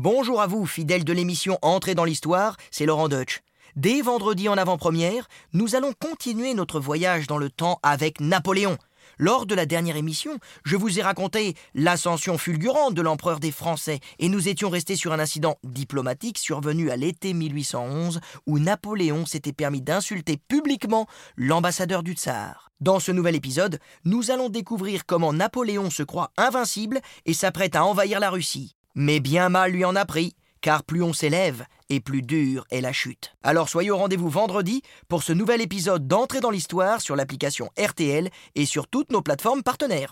Bonjour à vous, fidèles de l'émission Entrée dans l'Histoire, c'est Laurent Deutsch. Dès vendredi en avant-première, nous allons continuer notre voyage dans le temps avec Napoléon. Lors de la dernière émission, je vous ai raconté l'ascension fulgurante de l'empereur des Français et nous étions restés sur un incident diplomatique survenu à l'été 1811 où Napoléon s'était permis d'insulter publiquement l'ambassadeur du tsar. Dans ce nouvel épisode, nous allons découvrir comment Napoléon se croit invincible et s'apprête à envahir la Russie. Mais bien mal lui en a pris, car plus on s'élève, et plus dure est la chute. Alors soyez au rendez-vous vendredi pour ce nouvel épisode d'entrée dans l'histoire sur l'application RTL et sur toutes nos plateformes partenaires.